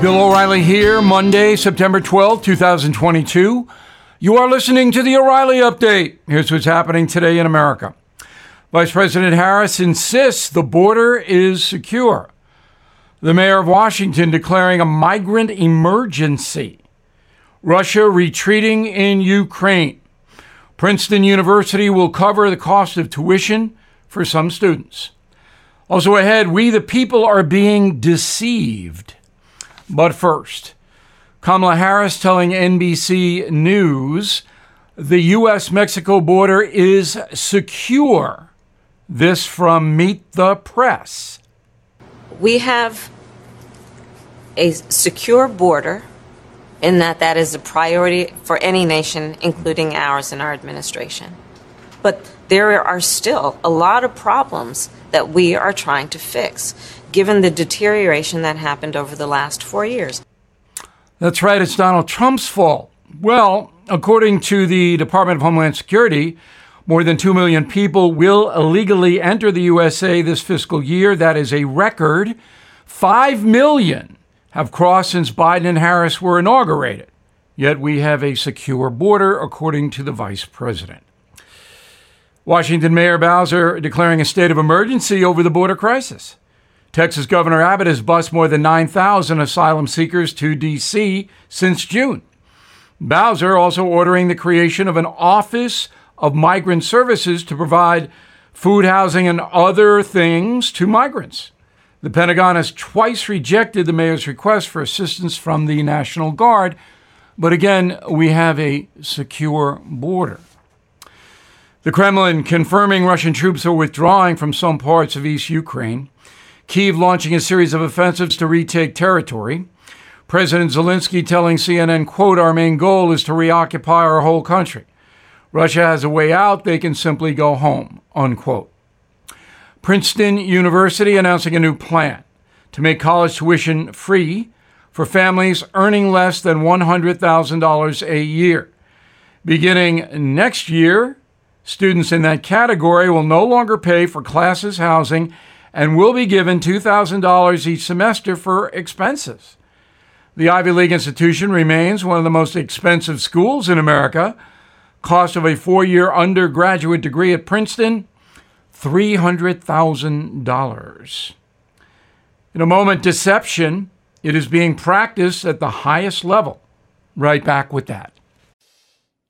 Bill O'Reilly here, Monday, September 12, 2022. You are listening to the O'Reilly Update. Here's what's happening today in America. Vice President Harris insists the border is secure. The mayor of Washington declaring a migrant emergency. Russia retreating in Ukraine. Princeton University will cover the cost of tuition for some students. Also ahead, we the people are being deceived. But first, Kamala Harris telling NBC News the U.S. Mexico border is secure. This from Meet the Press. We have a secure border in that that is a priority for any nation, including ours and our administration. But there are still a lot of problems that we are trying to fix given the deterioration that happened over the last four years. That's right, it's Donald Trump's fault. Well, according to the Department of Homeland Security, more than 2 million people will illegally enter the USA this fiscal year. That is a record. 5 million have crossed since Biden and Harris were inaugurated. Yet we have a secure border, according to the vice president. Washington Mayor Bowser declaring a state of emergency over the border crisis. Texas Governor Abbott has bused more than 9,000 asylum seekers to D.C. since June. Bowser also ordering the creation of an Office of Migrant Services to provide food, housing, and other things to migrants. The Pentagon has twice rejected the mayor's request for assistance from the National Guard, but again, we have a secure border. The Kremlin confirming Russian troops are withdrawing from some parts of East Ukraine. Kiev launching a series of offensives to retake territory. President Zelensky telling CNN, quote, our main goal is to reoccupy our whole country. Russia has a way out, they can simply go home, unquote. Princeton University announcing a new plan to make college tuition free for families earning less than $100,000 a year. Beginning next year, students in that category will no longer pay for classes, housing, and will be given $2,000 each semester for expenses. The Ivy League institution remains one of the most expensive schools in America. Cost of a four year undergraduate degree at Princeton, $300,000. In a moment, deception. It is being practiced at the highest level. Right back with that.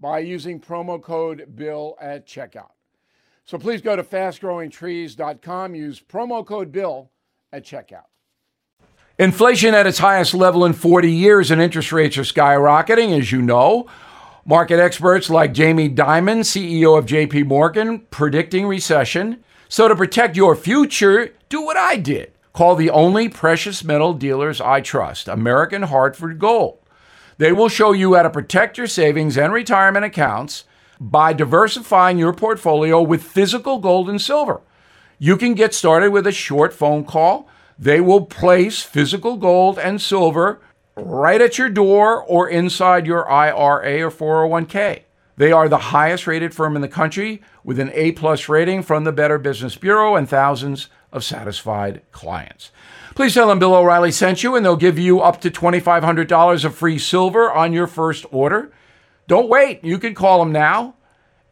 by using promo code BILL at checkout. So please go to fastgrowingtrees.com, use promo code BILL at checkout. Inflation at its highest level in 40 years and interest rates are skyrocketing, as you know. Market experts like Jamie Dimon, CEO of JP Morgan, predicting recession. So to protect your future, do what I did. Call the only precious metal dealers I trust, American Hartford Gold. They will show you how to protect your savings and retirement accounts by diversifying your portfolio with physical gold and silver. You can get started with a short phone call. They will place physical gold and silver right at your door or inside your IRA or 401k. They are the highest rated firm in the country with an A plus rating from the Better Business Bureau and thousands of satisfied clients. Please tell them Bill O'Reilly sent you, and they'll give you up to $2,500 of free silver on your first order. Don't wait. You can call them now.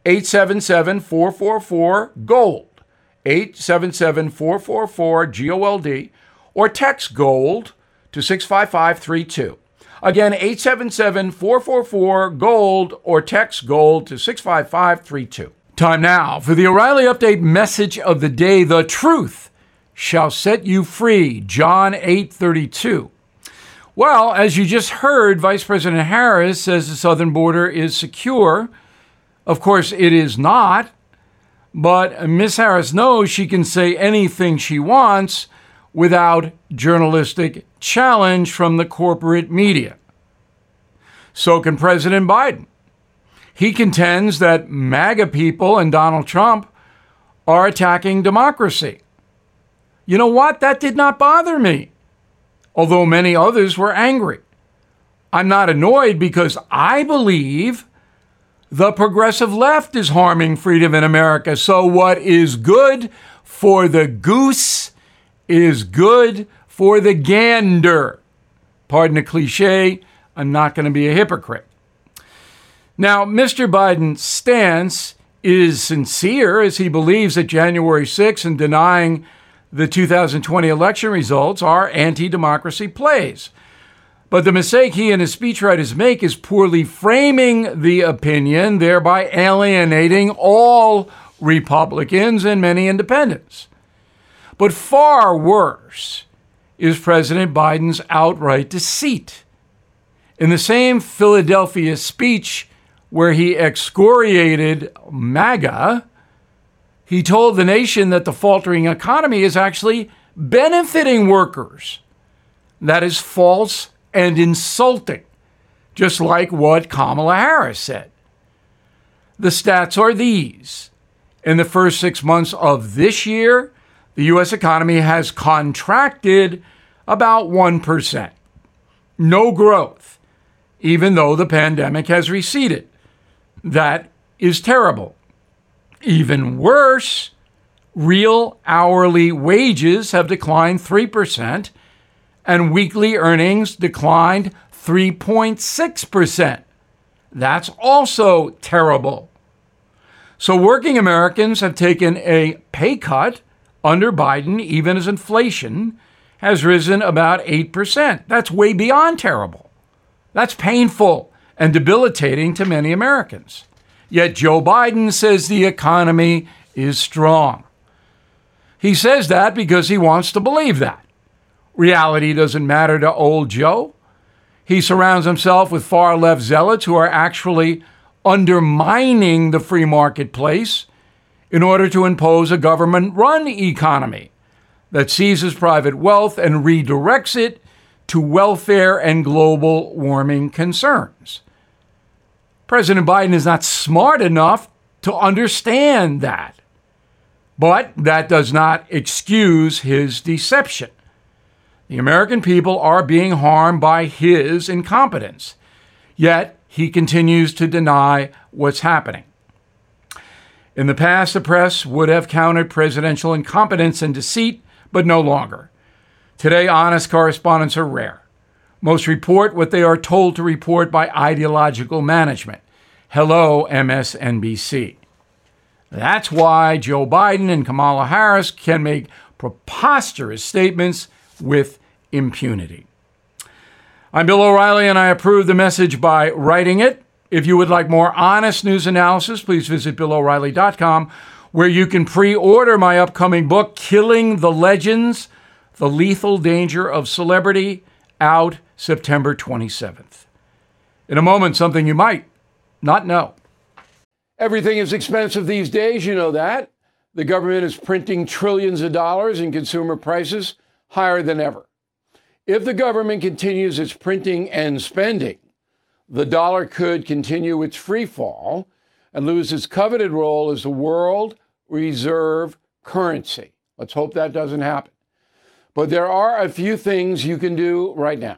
877 444 GOLD. 877 444 GOLD. Or text GOLD to 65532. Again, 877 444 GOLD or text GOLD to 65532. Time now for the O'Reilly Update message of the day The truth shall set you free. John 8 32. Well, as you just heard, Vice President Harris says the southern border is secure. Of course, it is not. But Miss Harris knows she can say anything she wants without journalistic challenge from the corporate media. So can President Biden. He contends that MAGA people and Donald Trump are attacking democracy. You know what? That did not bother me, although many others were angry. I'm not annoyed because I believe the progressive left is harming freedom in America. So, what is good for the goose is good for the gander. Pardon the cliche, I'm not going to be a hypocrite. Now, Mr. Biden's stance is sincere as he believes that January 6 and denying the 2020 election results are anti democracy plays. But the mistake he and his speechwriters make is poorly framing the opinion, thereby alienating all Republicans and many independents. But far worse is President Biden's outright deceit. In the same Philadelphia speech where he excoriated MAGA, he told the nation that the faltering economy is actually benefiting workers. That is false and insulting, just like what Kamala Harris said. The stats are these. In the first six months of this year, the U.S. economy has contracted about 1%. No growth, even though the pandemic has receded. That is terrible. Even worse, real hourly wages have declined 3%, and weekly earnings declined 3.6%. That's also terrible. So, working Americans have taken a pay cut under Biden, even as inflation has risen about 8%. That's way beyond terrible. That's painful and debilitating to many Americans. Yet Joe Biden says the economy is strong. He says that because he wants to believe that. Reality doesn't matter to old Joe. He surrounds himself with far left zealots who are actually undermining the free marketplace in order to impose a government run economy that seizes private wealth and redirects it to welfare and global warming concerns. President Biden is not smart enough to understand that. But that does not excuse his deception. The American people are being harmed by his incompetence, yet he continues to deny what's happening. In the past, the press would have countered presidential incompetence and deceit, but no longer. Today, honest correspondents are rare. Most report what they are told to report by ideological management. Hello, MSNBC. That's why Joe Biden and Kamala Harris can make preposterous statements with impunity. I'm Bill O'Reilly, and I approve the message by writing it. If you would like more honest news analysis, please visit BillO'Reilly.com, where you can pre order my upcoming book, Killing the Legends The Lethal Danger of Celebrity, out September 27th. In a moment, something you might not know. Everything is expensive these days, you know that. The government is printing trillions of dollars and consumer prices higher than ever. If the government continues its printing and spending, the dollar could continue its free fall and lose its coveted role as the world reserve currency. Let's hope that doesn't happen. But there are a few things you can do right now.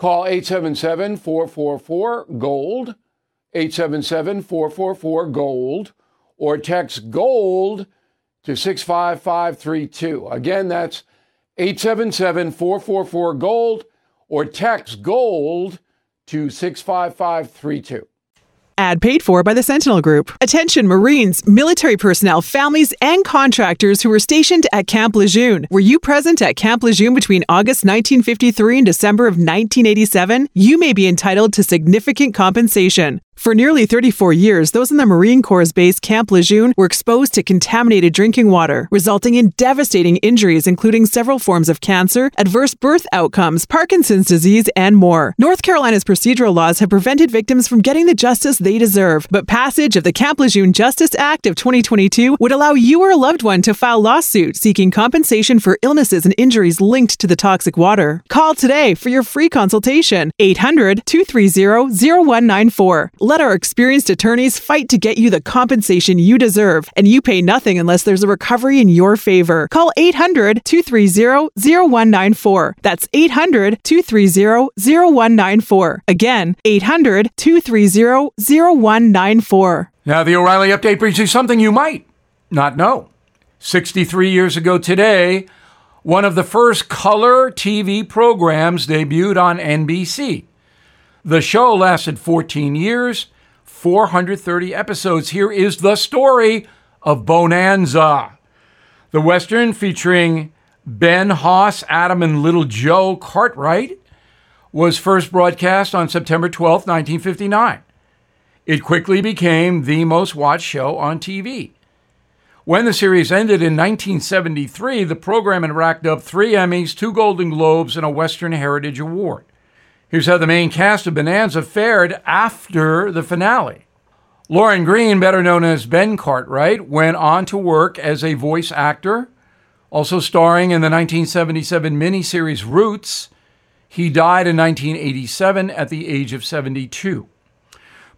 Call 877 444 GOLD, 877 444 GOLD, or text GOLD to 65532. Again, that's 877 444 GOLD, or text GOLD to 65532. Ad paid for by the Sentinel Group. Attention Marines, military personnel, families, and contractors who were stationed at Camp Lejeune. Were you present at Camp Lejeune between August 1953 and December of 1987? You may be entitled to significant compensation. For nearly 34 years, those in the Marine Corps base Camp Lejeune were exposed to contaminated drinking water, resulting in devastating injuries, including several forms of cancer, adverse birth outcomes, Parkinson's disease, and more. North Carolina's procedural laws have prevented victims from getting the justice they deserve, but passage of the Camp Lejeune Justice Act of 2022 would allow you or a loved one to file lawsuit seeking compensation for illnesses and injuries linked to the toxic water. Call today for your free consultation. 800 230 0194. Let our experienced attorneys fight to get you the compensation you deserve, and you pay nothing unless there's a recovery in your favor. Call 800 230 0194. That's 800 230 0194. Again, 800 230 0194. Now, the O'Reilly update brings you something you might not know. 63 years ago today, one of the first color TV programs debuted on NBC. The show lasted 14 years, 430 episodes. Here is the story of Bonanza. The Western featuring Ben Hoss, Adam, and Little Joe Cartwright was first broadcast on September 12, 1959. It quickly became the most watched show on TV. When the series ended in 1973, the program had racked up three Emmys, two Golden Globes, and a Western Heritage Award. Here's how the main cast of Bonanza fared after the finale. Lorne Greene, better known as Ben Cartwright, went on to work as a voice actor, also starring in the 1977 miniseries Roots. He died in 1987 at the age of 72.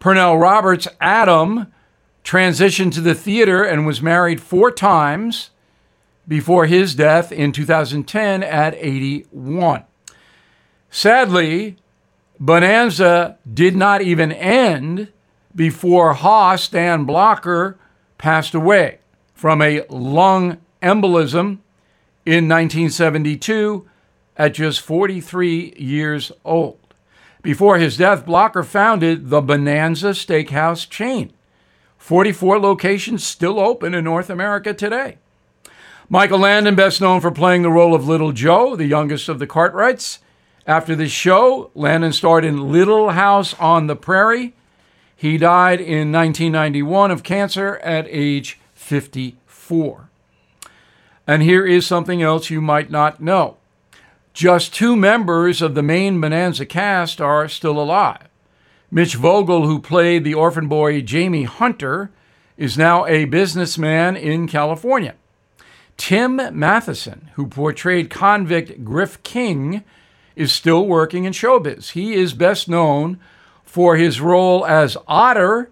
Pernell Roberts, Adam, transitioned to the theater and was married four times before his death in 2010 at 81. Sadly, Bonanza did not even end before Hoss, Dan Blocker, passed away from a lung embolism in 1972 at just 43 years old. Before his death, Blocker founded the Bonanza Steakhouse chain. 44 locations still open in North America today. Michael Landon, best known for playing the role of Little Joe, the youngest of the Cartwrights, after the show, Landon starred in Little House on the Prairie. He died in 1991 of cancer at age 54. And here is something else you might not know. Just two members of the main Bonanza cast are still alive. Mitch Vogel, who played the orphan boy Jamie Hunter, is now a businessman in California. Tim Matheson, who portrayed convict Griff King, is still working in showbiz. He is best known for his role as Otter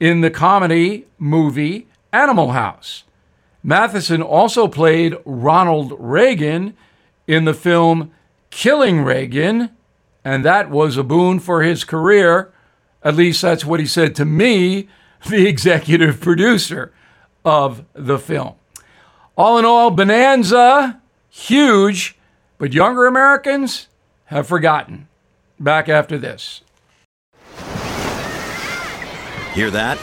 in the comedy movie Animal House. Matheson also played Ronald Reagan in the film Killing Reagan, and that was a boon for his career. At least that's what he said to me, the executive producer of the film. All in all, Bonanza, huge, but younger Americans have forgotten. Back after this. Hear that?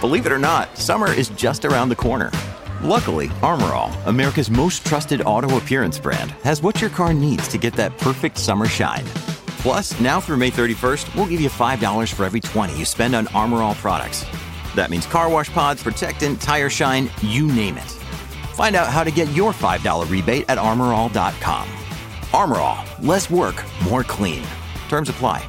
Believe it or not, summer is just around the corner. Luckily, Armor All, America's most trusted auto appearance brand, has what your car needs to get that perfect summer shine. Plus, now through May 31st, we'll give you $5 for every 20 you spend on Armor All products. That means car wash pods, protectant, tire shine, you name it. Find out how to get your $5 rebate at armorall.com. Armor All, less work, more clean. Terms apply.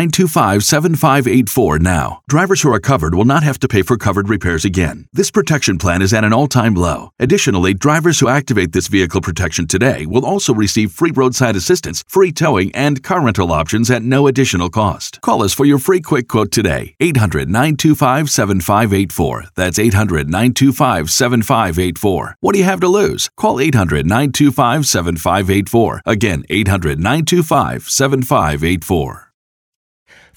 925 7584 now. Drivers who are covered will not have to pay for covered repairs again. This protection plan is at an all time low. Additionally, drivers who activate this vehicle protection today will also receive free roadside assistance, free towing, and car rental options at no additional cost. Call us for your free quick quote today. 800 925 7584. That's 800 925 7584. What do you have to lose? Call 800 925 7584. Again, 800 925 7584.